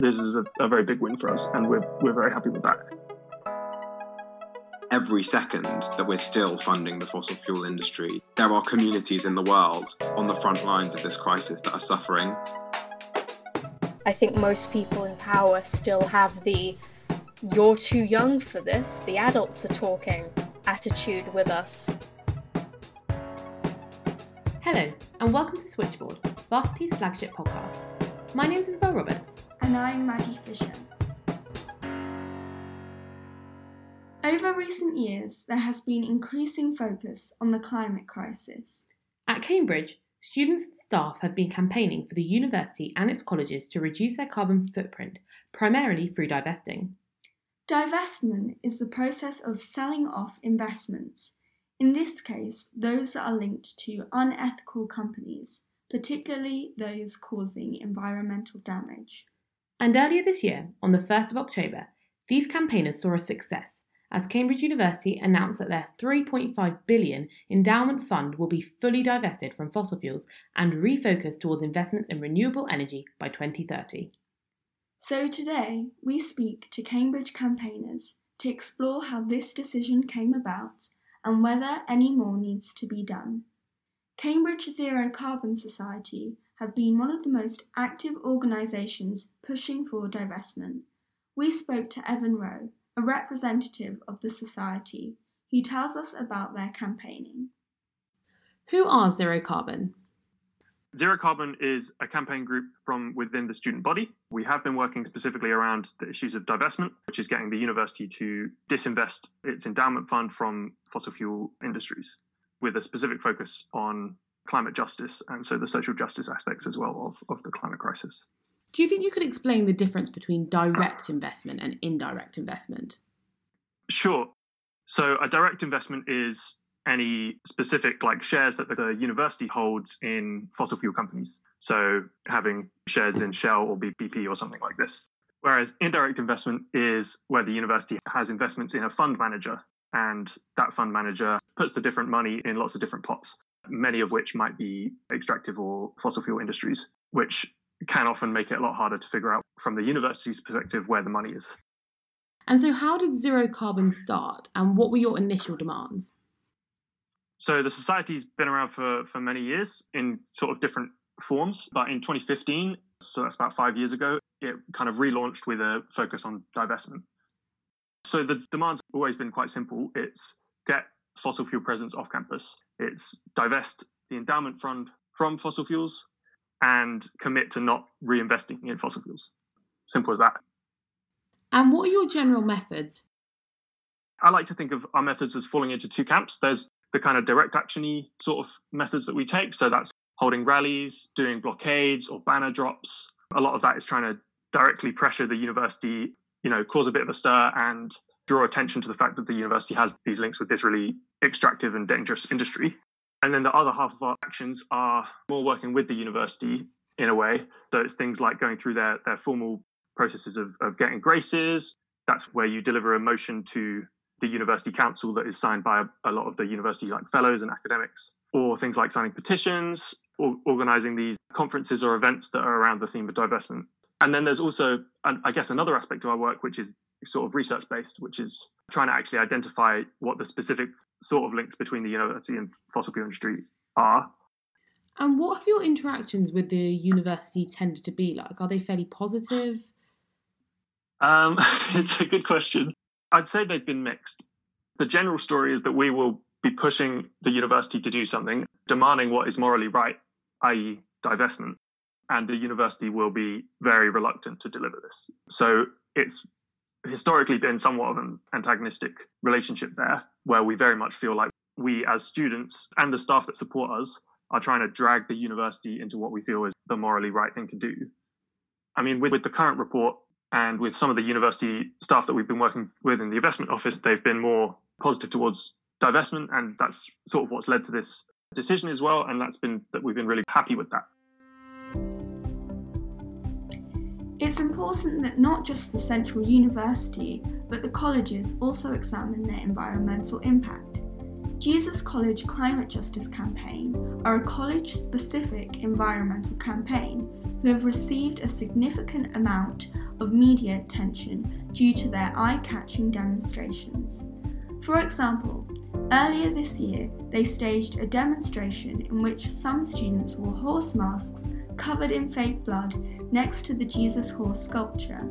This is a, a very big win for us, and we're, we're very happy with that every second that we're still funding the fossil fuel industry, there are communities in the world on the front lines of this crisis that are suffering. I think most people in power still have the you're too young for this, the adults are talking attitude with us. Hello, and welcome to Switchboard, Varsity's flagship podcast. My name is Isabel Roberts. And I'm Maddie Fisher. Over recent years, there has been increasing focus on the climate crisis. At Cambridge, students and staff have been campaigning for the university and its colleges to reduce their carbon footprint, primarily through divesting. Divestment is the process of selling off investments, in this case, those that are linked to unethical companies, particularly those causing environmental damage. And earlier this year, on the 1st of October, these campaigners saw a success as Cambridge University announced that their 3.5 billion endowment fund will be fully divested from fossil fuels and refocused towards investments in renewable energy by 2030. So today we speak to Cambridge campaigners to explore how this decision came about and whether any more needs to be done. Cambridge Zero Carbon Society have been one of the most active organisations pushing for divestment. We spoke to Evan Rowe, a representative of the Society, who tells us about their campaigning. Who are Zero Carbon? Zero Carbon is a campaign group from within the student body. We have been working specifically around the issues of divestment, which is getting the university to disinvest its endowment fund from fossil fuel industries, with a specific focus on climate justice and so the social justice aspects as well of, of the climate crisis. Do you think you could explain the difference between direct investment and indirect investment? Sure. So, a direct investment is any specific like shares that the university holds in fossil fuel companies. So, having shares in Shell or BP or something like this. Whereas indirect investment is where the university has investments in a fund manager, and that fund manager puts the different money in lots of different pots, many of which might be extractive or fossil fuel industries, which can often make it a lot harder to figure out from the university's perspective where the money is. And so, how did Zero Carbon start, and what were your initial demands? So, the society's been around for, for many years in sort of different forms, but in 2015, so that's about five years ago, it kind of relaunched with a focus on divestment. So, the demands have always been quite simple it's get fossil fuel presence off campus, it's divest the endowment fund from fossil fuels, and commit to not reinvesting in fossil fuels. Simple as that. And what are your general methods? I like to think of our methods as falling into two camps. There's the kind of direct actiony sort of methods that we take. So that's holding rallies, doing blockades or banner drops. A lot of that is trying to directly pressure the university, you know, cause a bit of a stir and draw attention to the fact that the university has these links with this really extractive and dangerous industry. And then the other half of our actions are more working with the university in a way. So it's things like going through their, their formal processes of, of getting graces. That's where you deliver a motion to the university council that is signed by a, a lot of the university like fellows and academics, or things like signing petitions or organizing these conferences or events that are around the theme of divestment. And then there's also, I guess, another aspect of our work, which is sort of research based, which is trying to actually identify what the specific sort of links between the university and fossil fuel industry are. And what have your interactions with the university tended to be like? Are they fairly positive? Um, it's a good question. I'd say they've been mixed. The general story is that we will be pushing the university to do something, demanding what is morally right, i.e., divestment, and the university will be very reluctant to deliver this. So it's historically been somewhat of an antagonistic relationship there, where we very much feel like we, as students and the staff that support us, are trying to drag the university into what we feel is the morally right thing to do. I mean, with, with the current report and with some of the university staff that we've been working with in the investment office, they've been more positive towards divestment, and that's sort of what's led to this decision as well. And that's been that we've been really happy with that. It's important that not just the Central University, but the colleges also examine their environmental impact. Jesus College Climate Justice Campaign are a college specific environmental campaign who have received a significant amount of media attention due to their eye catching demonstrations. For example, earlier this year they staged a demonstration in which some students wore horse masks covered in fake blood next to the Jesus horse sculpture.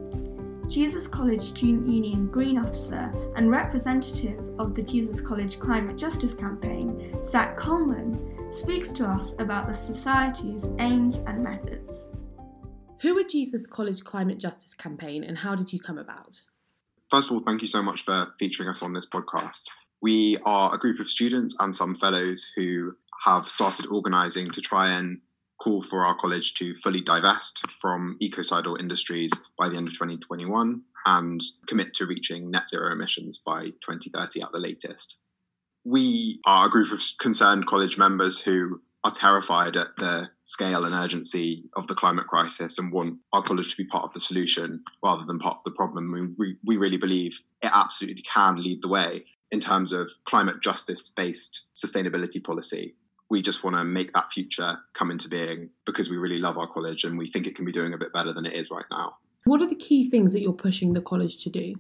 Jesus College Student Union Green Officer and representative of the Jesus College Climate Justice Campaign, Zach Coleman, speaks to us about the Society's aims and methods. Who are Jesus College Climate Justice Campaign and how did you come about? First of all, thank you so much for featuring us on this podcast. We are a group of students and some fellows who have started organising to try and call for our college to fully divest from ecocidal industries by the end of 2021 and commit to reaching net zero emissions by 2030 at the latest. We are a group of concerned college members who are terrified at the scale and urgency of the climate crisis and want our college to be part of the solution rather than part of the problem. We, we really believe it absolutely can lead the way in terms of climate justice based sustainability policy. We just want to make that future come into being because we really love our college and we think it can be doing a bit better than it is right now. What are the key things that you're pushing the college to do?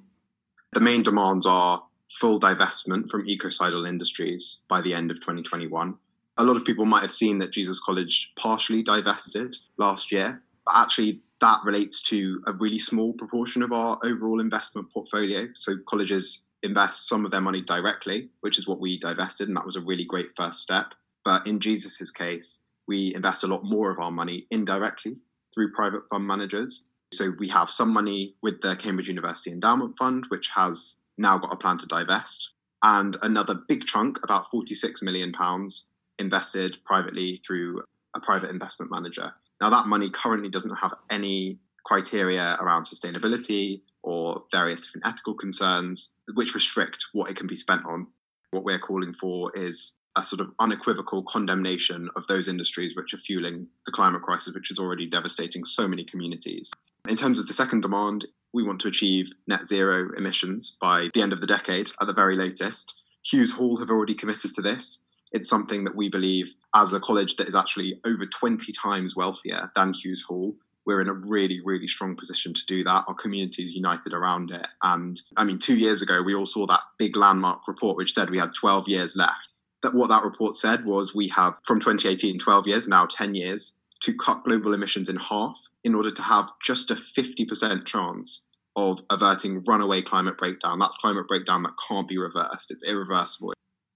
The main demands are full divestment from ecocidal industries by the end of 2021 a lot of people might have seen that Jesus College partially divested last year, but actually that relates to a really small proportion of our overall investment portfolio. So colleges invest some of their money directly, which is what we divested, and that was a really great first step. But in Jesus's case, we invest a lot more of our money indirectly through private fund managers. So we have some money with the Cambridge University Endowment Fund, which has now got a plan to divest, and another big chunk, about 46 million pounds, invested privately through a private investment manager. Now, that money currently doesn't have any criteria around sustainability or various different ethical concerns which restrict what it can be spent on. What we're calling for is a sort of unequivocal condemnation of those industries which are fueling the climate crisis, which is already devastating so many communities. In terms of the second demand, we want to achieve net zero emissions by the end of the decade at the very latest. Hughes Hall have already committed to this. It's something that we believe, as a college that is actually over 20 times wealthier than Hughes Hall, we're in a really, really strong position to do that. Our community is united around it. And I mean, two years ago, we all saw that big landmark report which said we had 12 years left. That what that report said was we have from 2018, 12 years, now 10 years, to cut global emissions in half in order to have just a 50% chance of averting runaway climate breakdown. That's climate breakdown that can't be reversed, it's irreversible.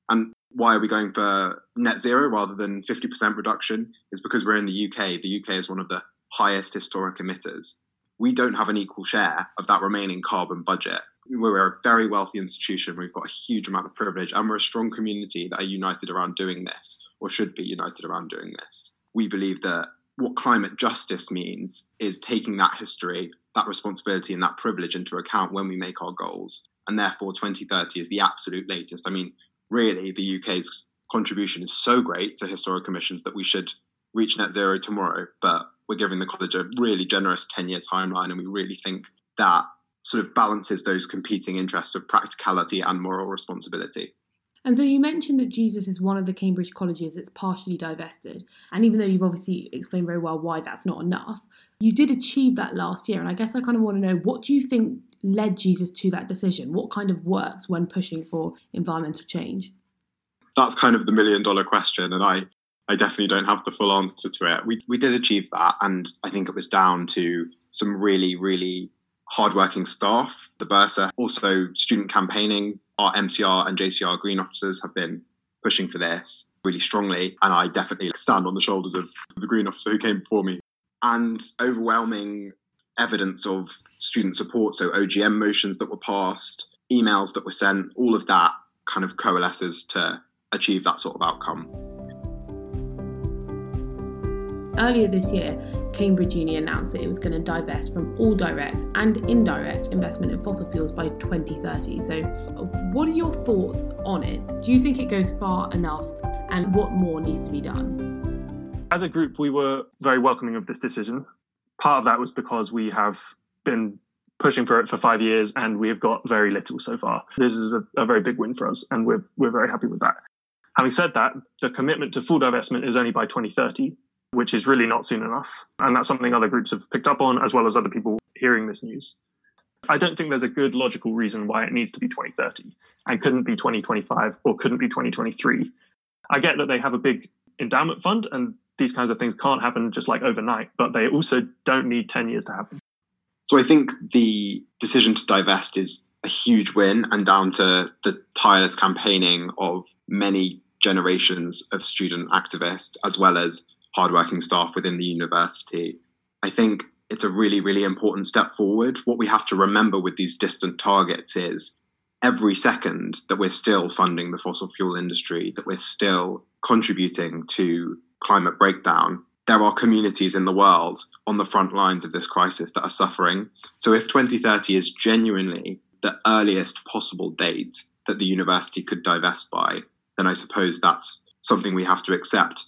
And why are we going for net zero rather than 50% reduction is because we're in the UK. The UK is one of the highest historic emitters. We don't have an equal share of that remaining carbon budget. We're a very wealthy institution. We've got a huge amount of privilege, and we're a strong community that are united around doing this, or should be united around doing this. We believe that what climate justice means is taking that history, that responsibility, and that privilege into account when we make our goals. And therefore, 2030 is the absolute latest. I mean, really the UK's contribution is so great to historic emissions that we should reach net zero tomorrow. But we're giving the college a really generous 10 year timeline, and we really think that sort of balances those competing interests of practicality and moral responsibility. And so you mentioned that Jesus is one of the Cambridge colleges that's partially divested. And even though you've obviously explained very well why that's not enough, you did achieve that last year. And I guess I kind of want to know what do you think led Jesus to that decision? What kind of works when pushing for environmental change? That's kind of the million dollar question, and I, I definitely don't have the full answer to it. We, we did achieve that, and I think it was down to some really, really hardworking staff, the Bursar, also student campaigning. Our MCR and JCR Green officers have been pushing for this really strongly, and I definitely stand on the shoulders of the Green officer who came before me. And overwhelming evidence of student support, so OGM motions that were passed, emails that were sent, all of that kind of coalesces to achieve that sort of outcome. Earlier this year, Cambridge Uni announced that it was going to divest from all direct and indirect investment in fossil fuels by 2030. So, what are your thoughts on it? Do you think it goes far enough, and what more needs to be done? As a group, we were very welcoming of this decision part of that was because we have been pushing for it for five years and we have got very little so far. This is a, a, very big win for us and we're, we're very happy with that. Having said that, the commitment to full divestment is only by 2030, which is really not soon enough. And that's something other groups have picked up on, as well as other people hearing this news. I don't think there's a good logical reason why it needs to be 2030 and couldn't be 2025 or couldn't be 2023. I get that they have a big endowment fund and these kinds of things can't happen just like overnight, but they also don't need 10 years to happen. So I think the decision to divest is a huge win and down to the tireless campaigning of many generations of student activists as well as hardworking staff within the university. I think it's a really, really important step forward. What we have to remember with these distant targets is every second that we're still funding the fossil fuel industry, that we're still contributing to climate breakdown, there are communities in the world on the front lines of this crisis that are suffering. So if 2030 is genuinely the earliest possible date that the university could divest by, then I suppose that's something we have to accept.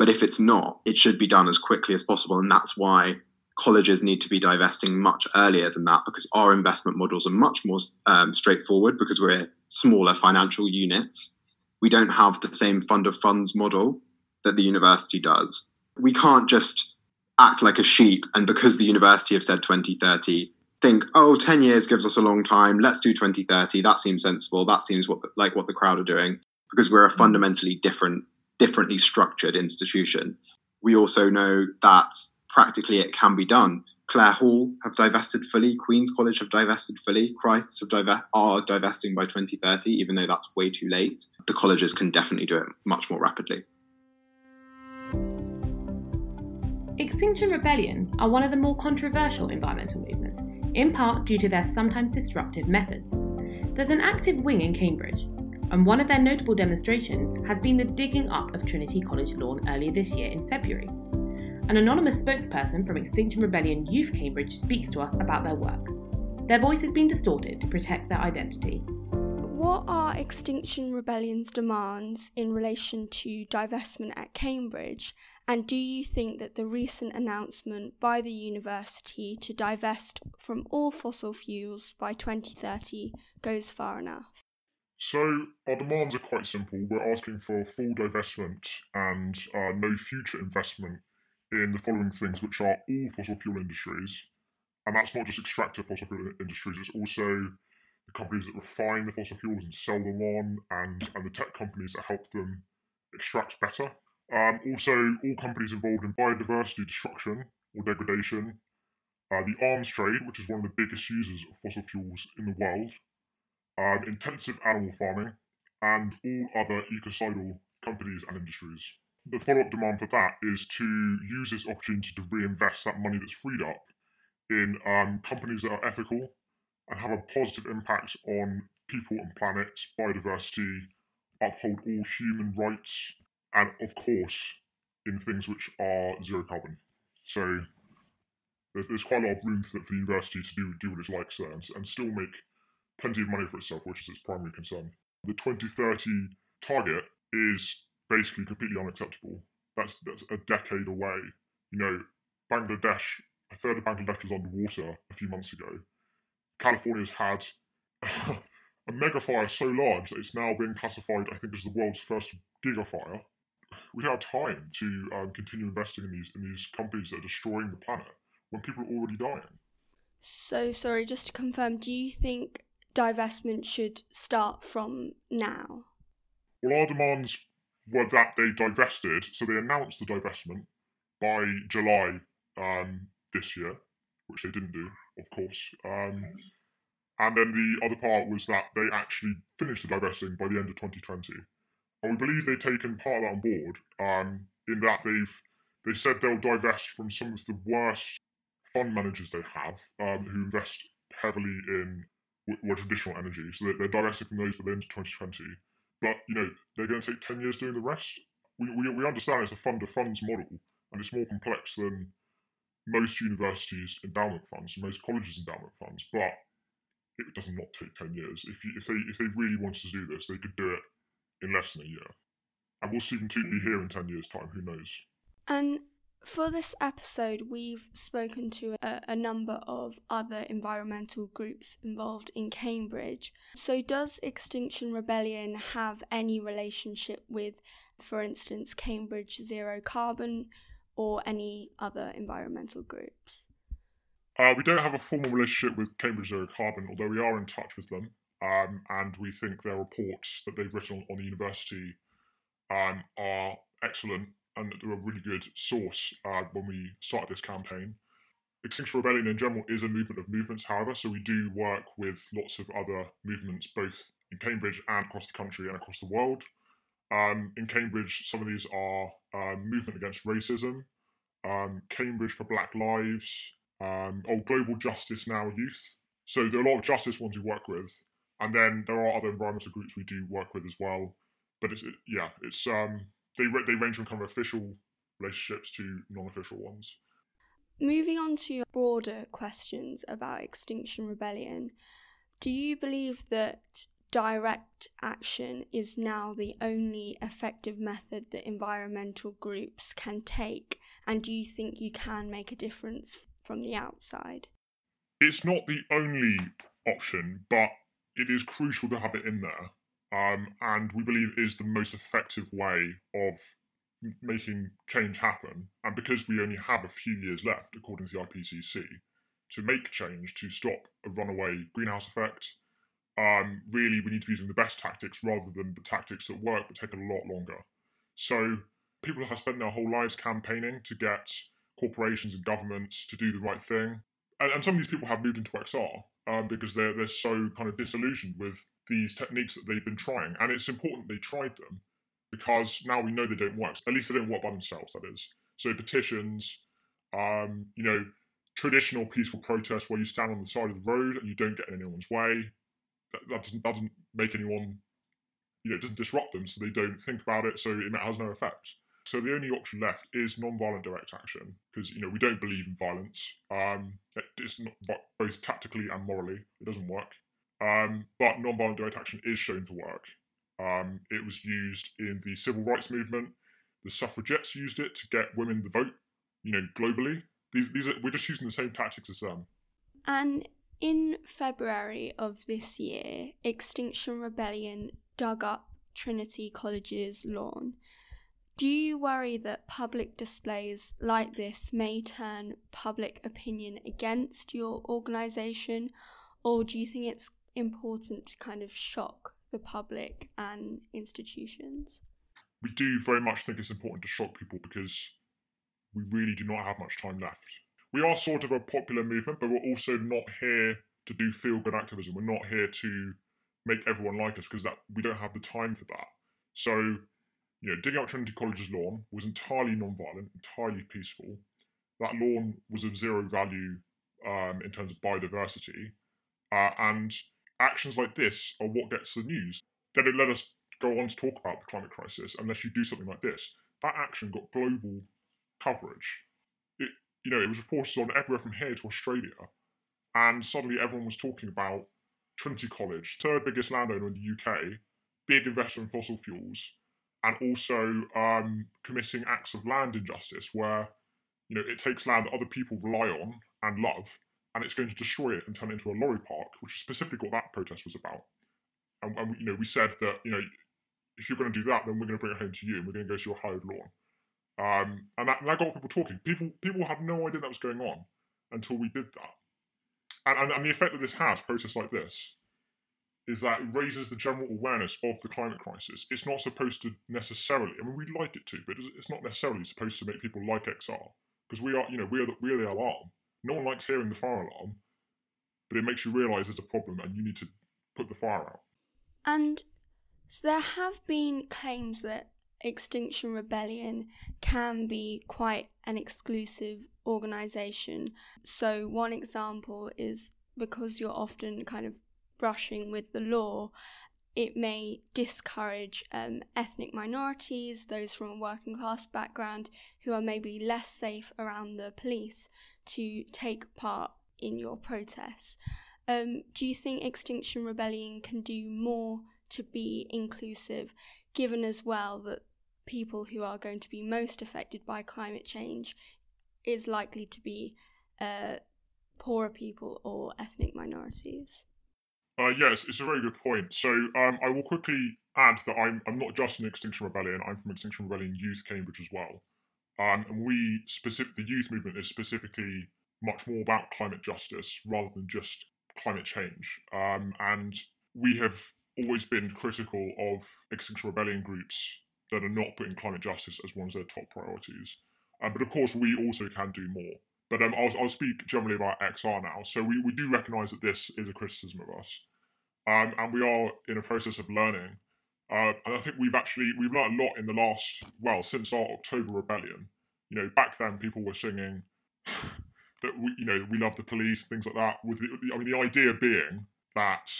But if it's not, it should be done as quickly as possible. And that's why colleges need to be divesting much earlier than that because our investment models are much more um, straightforward because we're smaller financial units. We don't have the same fund of funds model that the university does. We can't just act like a sheep and because the university have said 2030 think oh 10 years gives us a long time let's do 2030 that seems sensible that seems what like what the crowd are doing because we're a fundamentally different differently structured institution we also know that practically it can be done. Clare Hall have divested fully, Queen's College have divested fully, Christ's are divesting by 2030, even though that's way too late. The colleges can definitely do it much more rapidly. Extinction Rebellion are one of the more controversial environmental movements, in part due to their sometimes disruptive methods. There's an active wing in Cambridge, and one of their notable demonstrations has been the digging up of Trinity College lawn earlier this year in February. An anonymous spokesperson from Extinction Rebellion Youth Cambridge speaks to us about their work. Their voice has been distorted to protect their identity. What are Extinction Rebellion's demands in relation to divestment at Cambridge? And do you think that the recent announcement by the university to divest from all fossil fuels by 2030 goes far enough? So, our demands are quite simple. We're asking for full divestment and uh, no future investment in the following things, which are all fossil fuel industries. And that's not just extractive fossil fuel industries, it's also the companies that refine the fossil fuels and sell them on, and, and the tech companies that help them extract better. Um, also, all companies involved in biodiversity destruction or degradation, uh, the arms trade, which is one of the biggest users of fossil fuels in the world, um, intensive animal farming, and all other ecocidal companies and industries the follow up demand for that is to use this opportunity to reinvest that money that's freed up in um, companies that are ethical and have a positive impact on people and planet, biodiversity, uphold all human rights, and of course, in things which are zero carbon. So there's, there's quite a lot of room for, for the university to do, do what it likes there and, and still make plenty of money for itself, which is its primary concern. The 2030 target is basically completely unacceptable. That's that's a decade away. You know, Bangladesh, a third of Bangladesh was underwater a few months ago. California's had a mega fire so large that it's now being classified, I think, as the world's first gigafire. We have time to um, continue investing in these in these companies that are destroying the planet when people are already dying. So sorry, just to confirm, do you think divestment should start from now? Well, our demands were that they divested. So they announced the divestment by July um, this year, which they didn't do, of course. Um, and then the other part was that they actually finished the divesting by the end of 2020. And we believe they've taken part of that on board, um, in that they've they said they'll divest from some of the worst fund managers they have, um, who invest heavily in well, traditional energy. So they're, they're divesting from those by the end of 2020. But you know, they're going to take ten years doing the rest. We, we, we understand it's a fund of funds model, and it's more complex than most universities' endowment funds, most colleges' endowment funds. But it does not take ten years. If you, if they if they really wanted to do this, they could do it in less than a year. And we'll Stephen Toope be here in ten years' time? Who knows? And for this episode, we've spoken to a, a, number of other environmental groups involved in Cambridge. So, does Extinction Rebellion have any relationship with, for instance, Cambridge Zero Carbon or any other environmental groups? Uh, we don't have a formal relationship with Cambridge Zero Carbon, although we are in touch with them, um, and we think their reports that they've written on, on the university um, are excellent and they're a really good source uh, when we started this campaign. Extinction Rebellion in general is a movement of movements, however, so we do work with lots of other movements, both in Cambridge and across the country and across the world. Um, in Cambridge, some of these are uh, movement against racism, um, Cambridge for Black Lives, um, Global Justice Now Youth. So there are a lot of justice ones we work with, and then there are other environmental groups we do work with as well. But it's yeah, it's um they they range from kind of official relationships to non-official ones. Moving on to broader questions about Extinction Rebellion, do you believe that direct action is now the only effective method that environmental groups can take? And do you think you can make a difference from the outside? It's not the only option, but it is crucial to have it in there. Um, and we believe is the most effective way of making change happen. And because we only have a few years left, according to the IPCC, to make change to stop a runaway greenhouse effect, um, really we need to be using the best tactics rather than the tactics that work but take a lot longer. So people have spent their whole lives campaigning to get corporations and governments to do the right thing. And, some of these people have moved into XR um, because they're, they're so kind of disillusioned with these techniques that they've been trying. And it's important they tried them because now we know they don't work. At least they don't work by themselves, that is. So petitions, um, you know, traditional peaceful protests where you stand on the side of the road and you don't get in anyone's way, that, that doesn't, doesn't make anyone, you know, it doesn't disrupt them, so they don't think about it, so it has no effect. So the only option left is non-violent direct action because you know we don't believe in violence. Um, it's not both tactically and morally. It doesn't work. Um, but non-violent direct action is shown to work. Um, it was used in the civil rights movement. The suffragettes used it to get women the vote. You know, globally. These, these are, we're just using the same tactics as them. And in February of this year, Extinction Rebellion dug up Trinity College's lawn. Do you worry that public displays like this may turn public opinion against your organisation, or do you think it's important to kind of shock the public and institutions? We do very much think it's important to shock people because we really do not have much time left. We are sort of a popular movement, but we're also not here to do feel good activism. We're not here to make everyone like us because that we don't have the time for that. So, you know, digging up Trinity College's lawn was entirely non-violent, entirely peaceful. That lawn was of zero value um, in terms of biodiversity, uh, and actions like this are what gets the news. They don't let us go on to talk about the climate crisis unless you do something like this. That action got global coverage. It, you know, it was reported on everywhere from here to Australia, and suddenly everyone was talking about Trinity College, third biggest landowner in the UK, big investor in fossil fuels, and also um, committing acts of land injustice where you know it takes land that other people rely on and love and it's going to destroy it and turn it into a lorry park, which is specifically what that protest was about. And, and you know, we said that you know, if you're going to do that, then we're going to bring it home to you, and we're going to go to your hired lawn. Um, and that, and that got people talking. People people had no idea that was going on until we did that. And, and, and the effect that this has, protests like this, is that it raises the general awareness of the climate crisis. It's not supposed to necessarily, I mean, we'd like it to, but it's not necessarily supposed to make people like XR because we are, you know, we are the, we are the alarm. No one likes hearing the fire alarm, but it makes you realise there's a problem and you need to put the fire out. And there have been claims that Extinction Rebellion can be quite an exclusive organisation. So, one example is because you're often kind of brushing with the law, it may discourage um, ethnic minorities, those from a working class background who are maybe less safe around the police, to take part in your protests. Um, do you think Extinction Rebellion can do more to be inclusive, given as well that people who are going to be most affected by climate change is likely to be uh, poorer people or ethnic minorities? Uh, yes, it's a very good point. So um, I will quickly add that I'm, I'm not just an Extinction Rebellion, I'm from Extinction Rebellion Youth Cambridge as well. And we specific the youth movement is specifically much more about climate justice rather than just climate change. Um, and we have always been critical of Extinction Rebellion groups that are not putting climate justice as one of their top priorities. Um, but of course, we also can do more. But um, I'll, I'll, speak generally about XR now. So we, we do recognise that this is a criticism of us, um, and we are in a process of learning. Uh, and I think we've actually we've learned a lot in the last well since our October rebellion. You know, back then people were singing that we you know we love the police, things like that. With the, I mean, the idea being that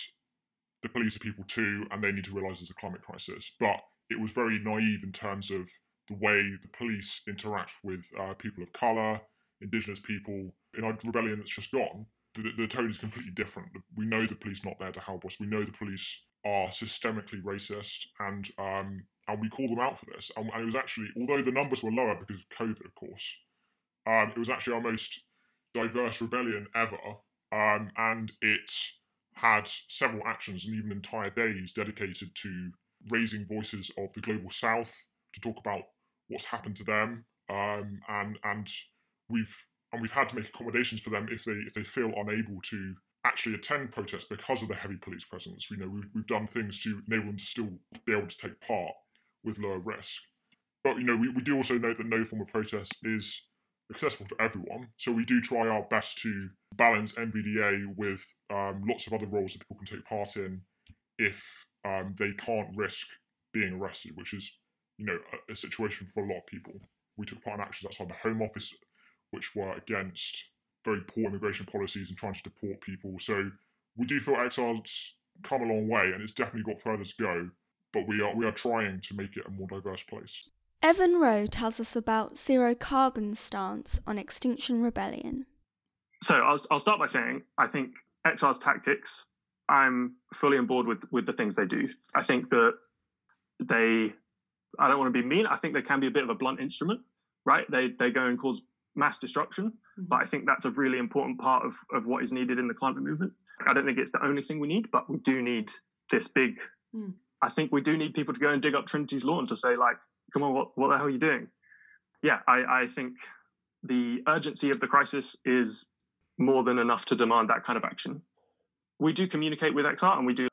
the police are people too, and they need to realise there's a climate crisis. But it was very naive in terms of the way the police interact with uh, people of colour, indigenous people. In our rebellion that's just gone, the, the tone is completely different. We know the police not there to help us. We know the police are systemically racist, and um, and we call them out for this. And, and, it was actually, although the numbers were lower because of COVID, of course, um, it was actually our most diverse rebellion ever, um, and it had several actions and even entire days dedicated to raising voices of the global south to talk about what's happened to them, um, and and we've and we've had to make accommodations for them if they if they feel unable to actually attend protests because of the heavy police presence. You know, we've, we've done things to enable them to still be able to take part with lower risk. But you know, we, we do also know that no form of protest is accessible to everyone. So we do try our best to balance NVDA with um, lots of other roles that people can take part in if um, they can't risk being arrested, which is, you know, a, a, situation for a lot of people. We took part in actions outside the Home Office, which were against very poor immigration policies and trying to deport people. So we do feel XR's come a long way, and it's definitely got further to go. But we are we are trying to make it a more diverse place. Evan Rowe tells us about Zero Carbon's stance on Extinction Rebellion. So I'll, I'll start by saying I think XR's tactics, I'm fully on board with, with the things they do. I think that they, I don't want to be mean, I think they can be a bit of a blunt instrument, right? They, they go and cause mass destruction, mm-hmm. but I think that's a really important part of, of what is needed in the climate movement. I don't think it's the only thing we need, but we do need this big. Mm. I think we do need people to go and dig up Trinity's lawn to say, like, come on, what, what the hell are you doing? Yeah, I, I think the urgency of the crisis is more than enough to demand that kind of action. We do communicate with XR and we do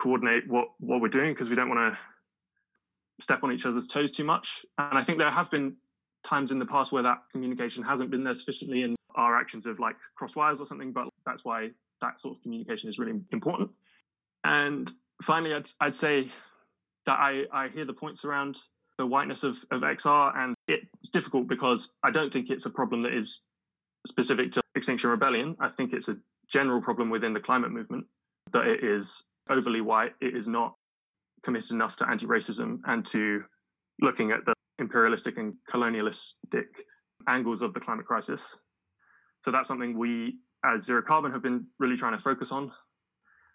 coordinate what, what we're doing because we don't want to step on each other's toes too much. And I think there have been times in the past where that communication hasn't been there sufficiently and our actions have like crossed wires or something, but that's why that sort of communication is really important. And finally, I'd, I'd say that I, I hear the points around the whiteness of, of XR, and it's difficult because I don't think it's a problem that is specific to Extinction Rebellion. I think it's a general problem within the climate movement that it is overly white. It is not committed enough to anti-racism and to looking at the imperialistic and colonialistic angles of the climate crisis. So that's something we, as Zero Carbon, have been really trying to focus on.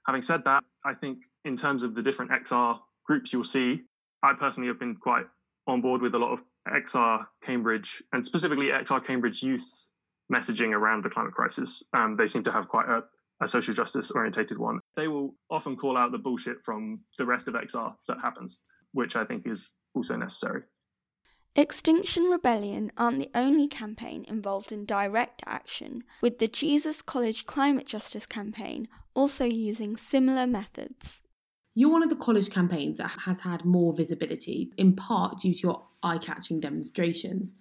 Having said that, I think in terms of the different XR groups you'll see, I personally have been quite on board with a lot of XR Cambridge and specifically XR Cambridge youth's messaging around the climate crisis. Um, they seem to have quite a, a social justice orientated one. They will often call out the bullshit from the rest of XR that happens, which I think is also necessary. Extinction Rebellion aren't the only campaign involved in direct action, with the Jesus College Climate Justice campaign also using similar methods. You're one of the college campaigns that has had more visibility, in part due to your eye catching demonstrations.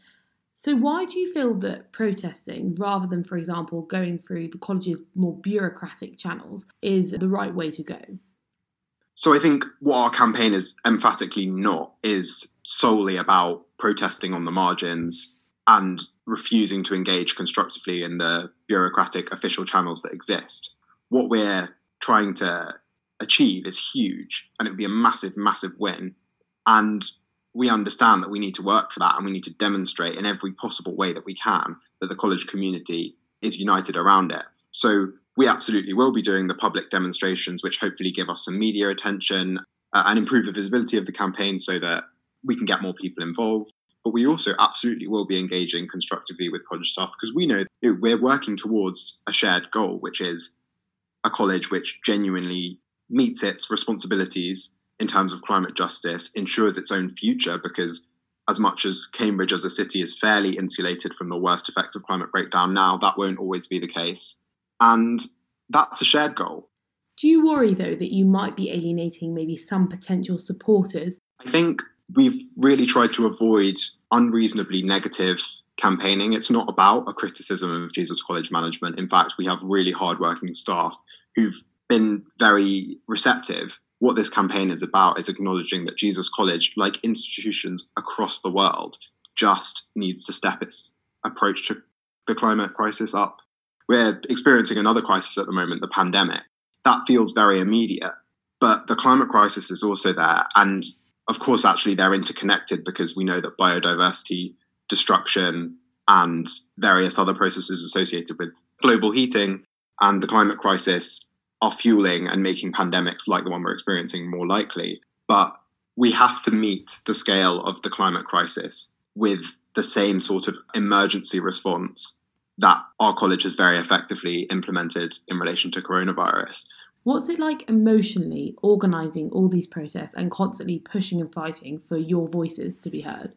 So, why do you feel that protesting, rather than, for example, going through the college's more bureaucratic channels, is the right way to go? So, I think what our campaign is emphatically not is solely about protesting on the margins and refusing to engage constructively in the bureaucratic official channels that exist. What we're trying to achieve is huge and it would be a massive, massive win. And we understand that we need to work for that and we need to demonstrate in every possible way that we can that the college community is united around it. So we absolutely will be doing the public demonstrations, which hopefully give us some media attention uh, and improve the visibility of the campaign so that we can get more people involved. But we also absolutely will be engaging constructively with college staff because we know, you know we're working towards a shared goal, which is a college which genuinely meets its responsibilities in terms of climate justice, ensures its own future because as much as Cambridge as a city is fairly insulated from the worst effects of climate breakdown now, that won't always be the case. And that's a shared goal. Do you worry, though, that you might be alienating maybe some potential supporters? I think we've really tried to avoid unreasonably negative campaigning. It's not about a criticism of Jesus College management. In fact, we have really hardworking staff who've been very receptive. What this campaign is about is acknowledging that Jesus College, like institutions across the world, just needs to step its approach to the climate crisis up. We're experiencing another crisis at the moment, the pandemic. That feels very immediate. But the climate crisis is also there. And of course, actually, they're interconnected because we know that biodiversity destruction and various other processes associated with global heating and the climate crisis are fueling and making pandemics like the one we're experiencing more likely. But we have to meet the scale of the climate crisis with the same sort of emergency response that our college has very effectively implemented in relation to coronavirus. What's it like emotionally organising all these protests and constantly pushing and fighting for your voices to be heard?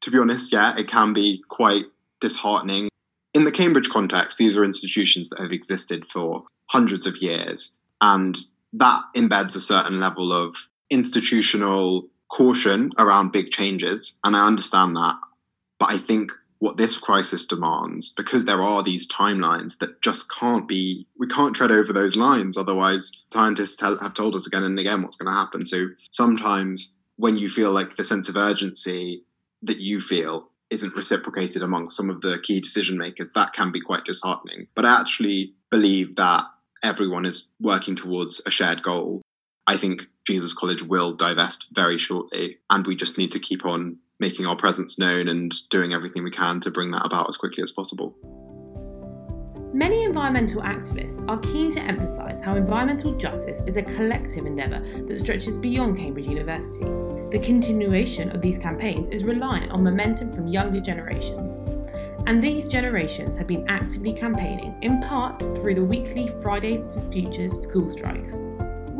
To be honest, yeah, it can be quite disheartening. In the Cambridge context, these are institutions that have existed for hundreds of years, and that embeds a certain level of institutional caution around big changes. And I understand that. But I think what this crisis demands, because there are these timelines that just can't be, we can't tread over those lines. Otherwise, scientists tell, have told us again and again what's going to happen. So sometimes when you feel like the sense of urgency that you feel isn't reciprocated among some of the key decision makers, that can be quite disheartening. But I actually believe that everyone is working towards a shared goal. I think Jesus College will divest very shortly, and we just need to keep on making our presence known and doing everything we can to bring that about as quickly as possible. Many environmental activists are keen to emphasise how environmental justice is a collective endeavour that stretches beyond Cambridge University. The continuation of these campaigns is reliant on momentum from younger generations. And these generations have been actively campaigning, in part through the weekly Fridays for Futures school strikes.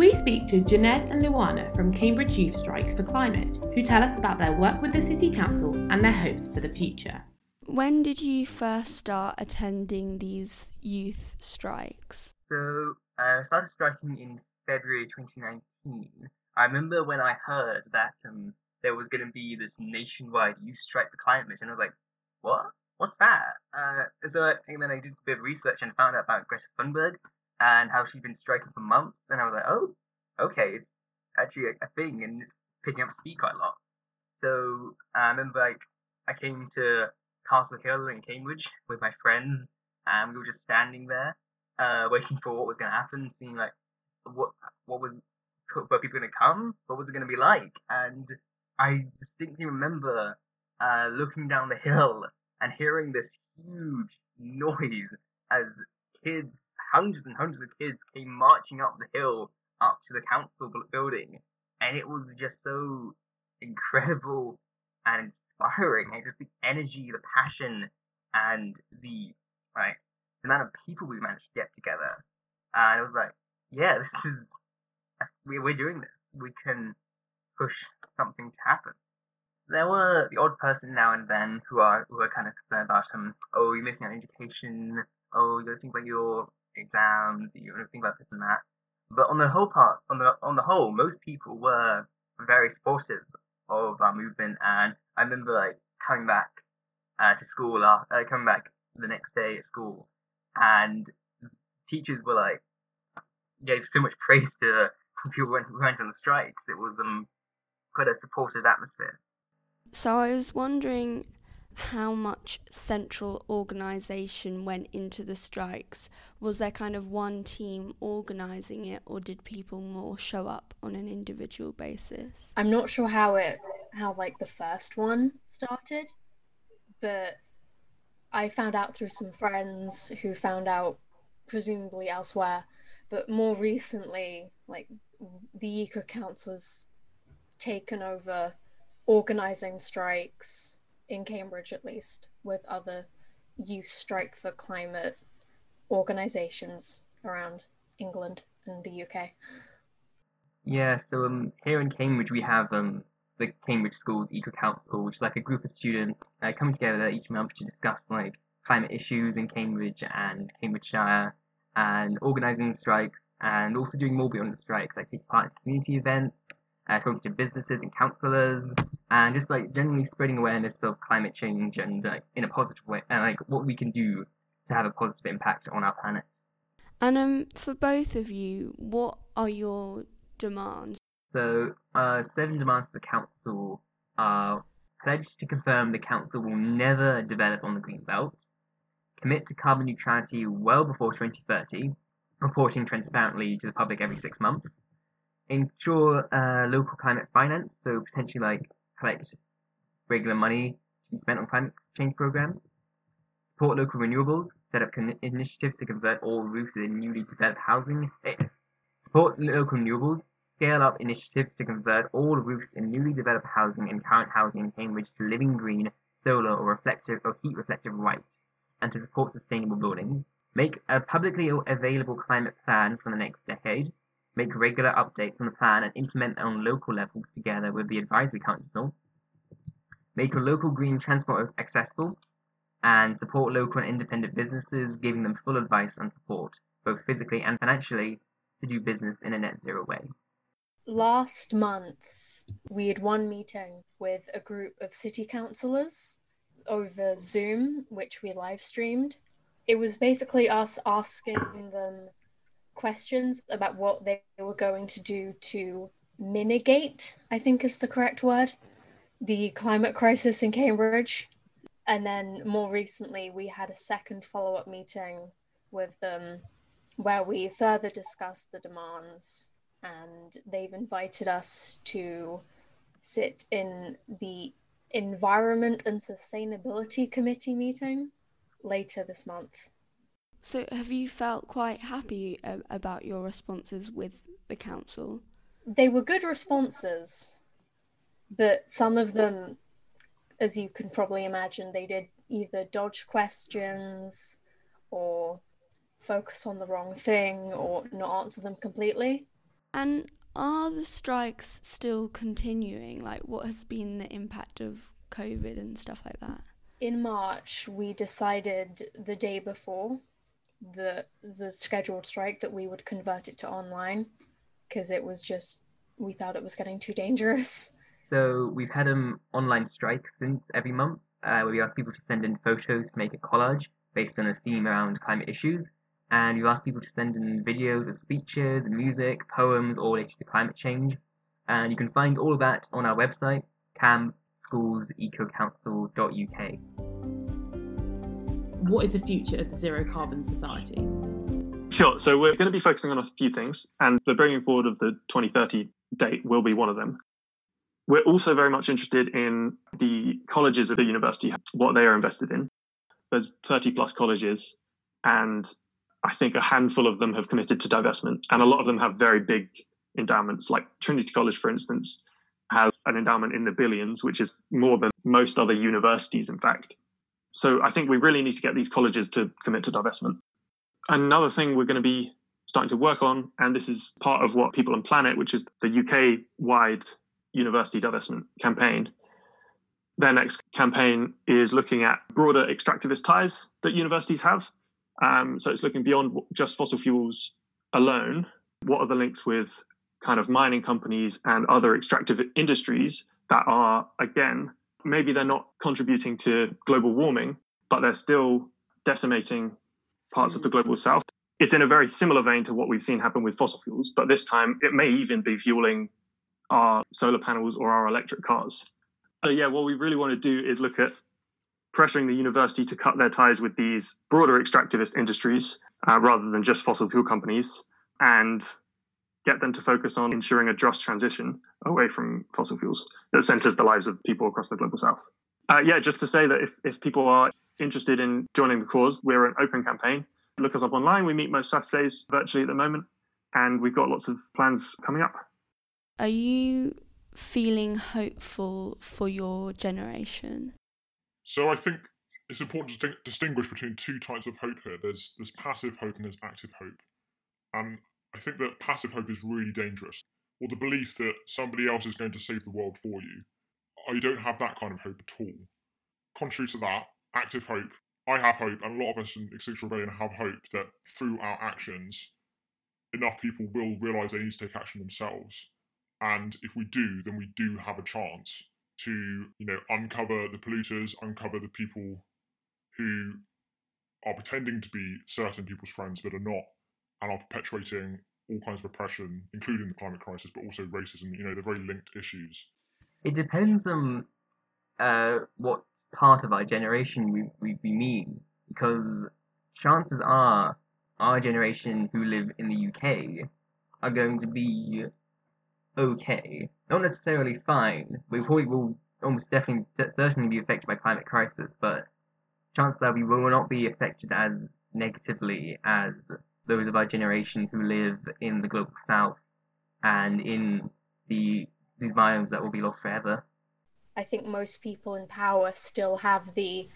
We speak to Janed and Luana from Cambridge Youth Strike for Climate, who tell us about their work with the City Council and their hopes for the future. When did you first start attending these youth strikes? So I started striking in February 2019. I remember when I heard that um, there was going to be this nationwide youth strike for climate, and I was like, "What? What's that?" Uh, so and then I did a bit of research and found out about Greta Thunberg, and how she'd been striking for months. And I was like, oh, okay, it's actually a, a thing and picking up speed quite a lot. So I remember like I came to Castle Hill in Cambridge with my friends, and we were just standing there, uh, waiting for what was going to happen, seeing like what what was were people going to come, what was it going to be like, and I distinctly remember uh, looking down the hill and hearing this huge noise as kids hundreds and hundreds of kids came marching up the hill up to the council building, and it was just so incredible and inspiring. And just the energy, the passion, and the right the amount of people we managed to get together. And it was like, yeah, this is we're doing this. We can push something to happen. There were the odd person now and then who are who are kind of concerned about um, oh, you're missing out on education. Oh, you gotta think about your exams, you know, think about this and that. But on the whole part, on the on the whole, most people were very supportive of our movement, and I remember like coming back uh, to school, uh, coming back the next day at school, and teachers were like gave so much praise to people who went, who went on the strikes. It was um quite a supportive atmosphere. So I was wondering how much central organisation went into the strikes? Was there kind of one team organising it, or did people more show up on an individual basis? I'm not sure how it, how like the first one started, but I found out through some friends who found out presumably elsewhere, but more recently, like the Eco Council has taken over organising strikes in Cambridge at least, with other youth strike for climate organisations around England and the UK. Yeah, so um, here in Cambridge we have um, the Cambridge Schools Eco Council, which is like a group of students uh, together each month to discuss like climate issues in Cambridge and Cambridgeshire, and organising strikes, and also doing more beyond the strikes, like taking part in community events, uh, talking to businesses and councillors, and just like generally spreading awareness of climate change and like in a positive way, and like what we can do to have a positive impact on our planet. And um, for both of you, what are your demands? So, uh, seven demands of the council are pledge to confirm the council will never develop on the green belt, commit to carbon neutrality well before 2030, reporting transparently to the public every six months, ensure uh, local climate finance, so potentially like collect regular money to be spent on climate change programs, support local renewables, set up con- initiatives to convert all roofs in newly developed housing, support local renewables, scale up initiatives to convert all roofs in newly developed housing and current housing in Cambridge to living green, solar or reflective or heat reflective white, and to support sustainable buildings. Make a publicly available climate plan for the next decade. Make regular updates on the plan and implement on local levels together with the advisory council. Make local green transport accessible and support local and independent businesses, giving them full advice and support, both physically and financially, to do business in a net zero way. Last month, we had one meeting with a group of city councillors over Zoom, which we live streamed. It was basically us asking them questions about what they were going to do to mitigate, I think is the correct word, the climate crisis in Cambridge. And then more recently, we had a second follow up meeting with them where we further discussed the demands and they've invited us to sit in the Environment and Sustainability Committee meeting later this month. So, have you felt quite happy uh, about your responses with the council? They were good responses, but some of them, as you can probably imagine, they did either dodge questions or focus on the wrong thing or not answer them completely. And are the strikes still continuing? Like, what has been the impact of COVID and stuff like that? In March, we decided the day before the the scheduled strike that we would convert it to online because it was just we thought it was getting too dangerous. So we've had an online strike since every month, uh, where we ask people to send in photos to make a collage based on a theme around climate issues and you ask people to send in videos of speeches, music, poems, all related to climate change. And you can find all of that on our website, camschoolsecocouncil.uk. What is the future of the zero carbon society? Sure. So we're going to be focusing on a few things, and the bringing forward of the 2030 date will be one of them. We're also very much interested in the colleges of the university, what they are invested in. There's 30 plus colleges, and I think a handful of them have committed to divestment, and a lot of them have very big endowments. Like Trinity College, for instance, has an endowment in the billions, which is more than most other universities, in fact. So I think we really need to get these colleges to commit to divestment. Another thing we're going to be starting to work on, and this is part of what People and Planet, which is the UK wide university divestment campaign. Their next campaign is looking at broader extractivist ties that universities have um, so it's looking beyond just fossil fuels alone. What are the links with kind of mining companies and other extractive industries that are, again, maybe they're not contributing to global warming, but they're still decimating parts of the global south. It's in a very similar vein to what we've seen happen with fossil fuels, but this time it may even be fueling our solar panels or our electric cars. So, yeah, what we really want to do is look at pressuring the university to cut their ties with these broader extractivist industries uh, rather than just fossil fuel companies and get them to focus on ensuring a just transition away from fossil fuels that centers the lives of people across the global south. Uh, yeah, just to say that if, if people are interested in joining the cause, we're an open campaign. Look us up online. We meet most Saturdays virtually at the moment, and we've got lots of plans coming up. Are you feeling hopeful for your generation? So I think it's important to distinguish between two types of hope here. There's there's passive hope and there's active hope, and I think that passive hope is really dangerous. or the belief that somebody else is going to save the world for you. I don't have that kind of hope at all. Contrary to that, active hope, I have hope, and a lot of us in Extinction Rebellion have hope that through our actions, enough people will realise they need to take action themselves. And if we do, then we do have a chance to, you know, uncover the polluters, uncover the people who are pretending to be certain people's friends but are not, and are perpetuating all kinds of oppression, including the climate crisis, but also racism. You know, they're very linked issues. It depends on uh, what part of our generation we, we, we mean, because chances are our generation who live in the UK are going to be okay. Not necessarily fine. We probably will almost definitely certainly be affected by climate crisis, but chances are we will not be affected as negatively as those of our generation who live in the global south and in the these biomes that will be lost forever. I think most people in power still have the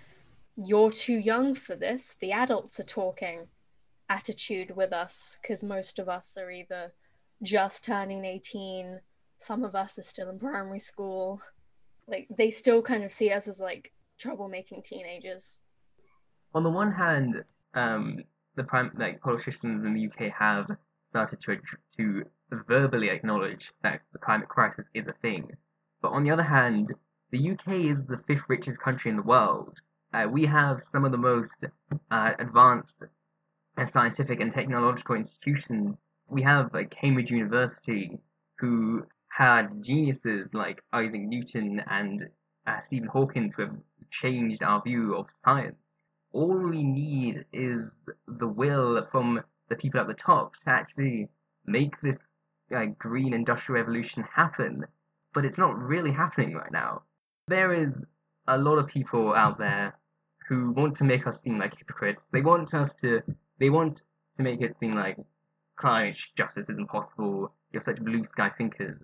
you're too young for this, the adults are talking attitude with us because most of us are either just turning 18, some of us are still in primary school. Like they still kind of see us as like troublemaking teenagers. On the one hand, um, the prime like politicians in the UK have started to to verbally acknowledge that the climate crisis is a thing. But on the other hand, the UK is the fifth richest country in the world. Uh, we have some of the most uh, advanced scientific and technological institutions. We have like Cambridge University, who had geniuses like Isaac Newton and uh, Stephen Hawking who have changed our view of science. All we need is the will from the people at the top to actually make this uh, green industrial revolution happen. But it's not really happening right now. There is a lot of people out there who want to make us seem like hypocrites. They want us to they want to make it seem like climate justice is impossible. You're such blue sky thinkers.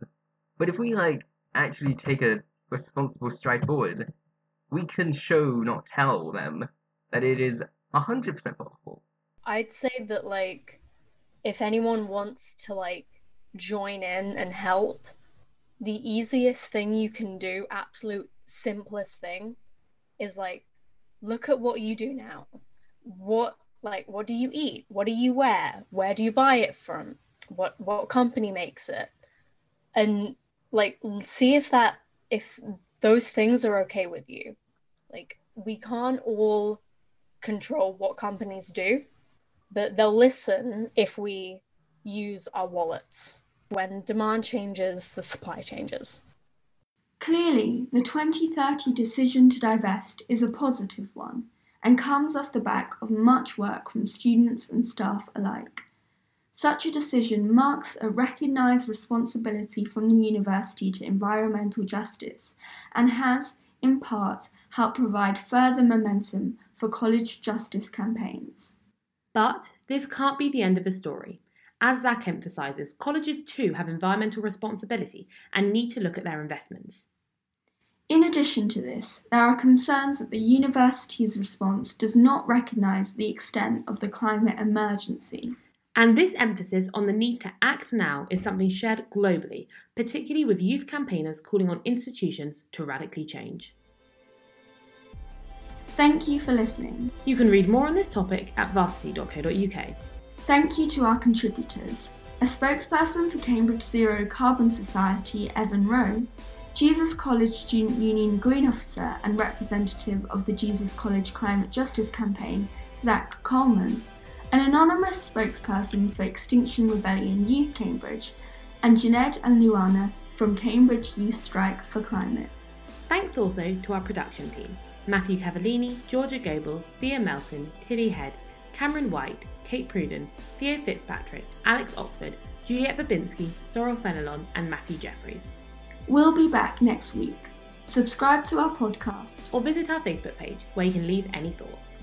But if we like actually take a responsible stride forward, we can show, not tell them, that it is hundred percent possible. I'd say that like if anyone wants to like join in and help, the easiest thing you can do, absolute simplest thing, is like look at what you do now. What like what do you eat? What do you wear? Where do you buy it from? What what company makes it? And like see if that if those things are okay with you. Like we can't all control what companies do, but they'll listen if we use our wallets. When demand changes, the supply changes. Clearly, the 2030 decision to divest is a positive one and comes off the back of much work from students and staff alike. Such a decision marks a recognised responsibility from the university to environmental justice and has, in part, helped provide further momentum for college justice campaigns. But this can't be the end of the story. As Zach emphasises, colleges too have environmental responsibility and need to look at their investments. In addition to this, there are concerns that the university's response does not recognise the extent of the climate emergency. And this emphasis on the need to act now is something shared globally, particularly with youth campaigners calling on institutions to radically change. Thank you for listening. You can read more on this topic at varsity.co.uk. Thank you to our contributors. A spokesperson for Cambridge Zero Carbon Society, Evan Rowe, Jesus College Student Union Green Officer and representative of the Jesus College Climate Justice Campaign, Zach Coleman, an anonymous spokesperson for Extinction Rebellion Youth Cambridge, and Janed and Luana from Cambridge Youth Strike for Climate. Thanks also to our production team Matthew Cavallini, Georgia Goebel, Thea Melton, Tilly Head, Cameron White, Kate Pruden, Theo Fitzpatrick, Alex Oxford, Juliet Babinski, Sorrel Fenelon, and Matthew Jeffries. We'll be back next week. Subscribe to our podcast or visit our Facebook page where you can leave any thoughts.